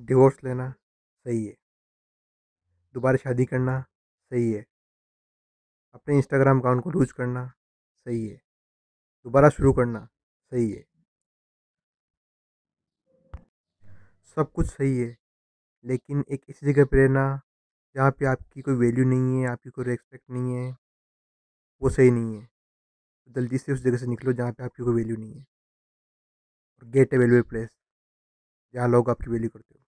Divorce लेना सही है। दोबारा शादी करना सही है। अपने इंस्टाग्राम अकाउंट को लूज करना सही है। दोबारा शुरू करना सही है। सब कुछ सही है, लेकिन एक ऐसी जगह पर रहना जहाँ पे आपकी कोई वैल्यू नहीं है, आपकी कोई रिस्पेक्ट नहीं है, वो सही नहीं है। जल्दी से उस जगह से निकलो जहाँ पे आपकी कोई वैल्यू नहीं है। और गेट ए वैल्यू प्लेस जहाँ लोग आपकी वैल्यू करते हो।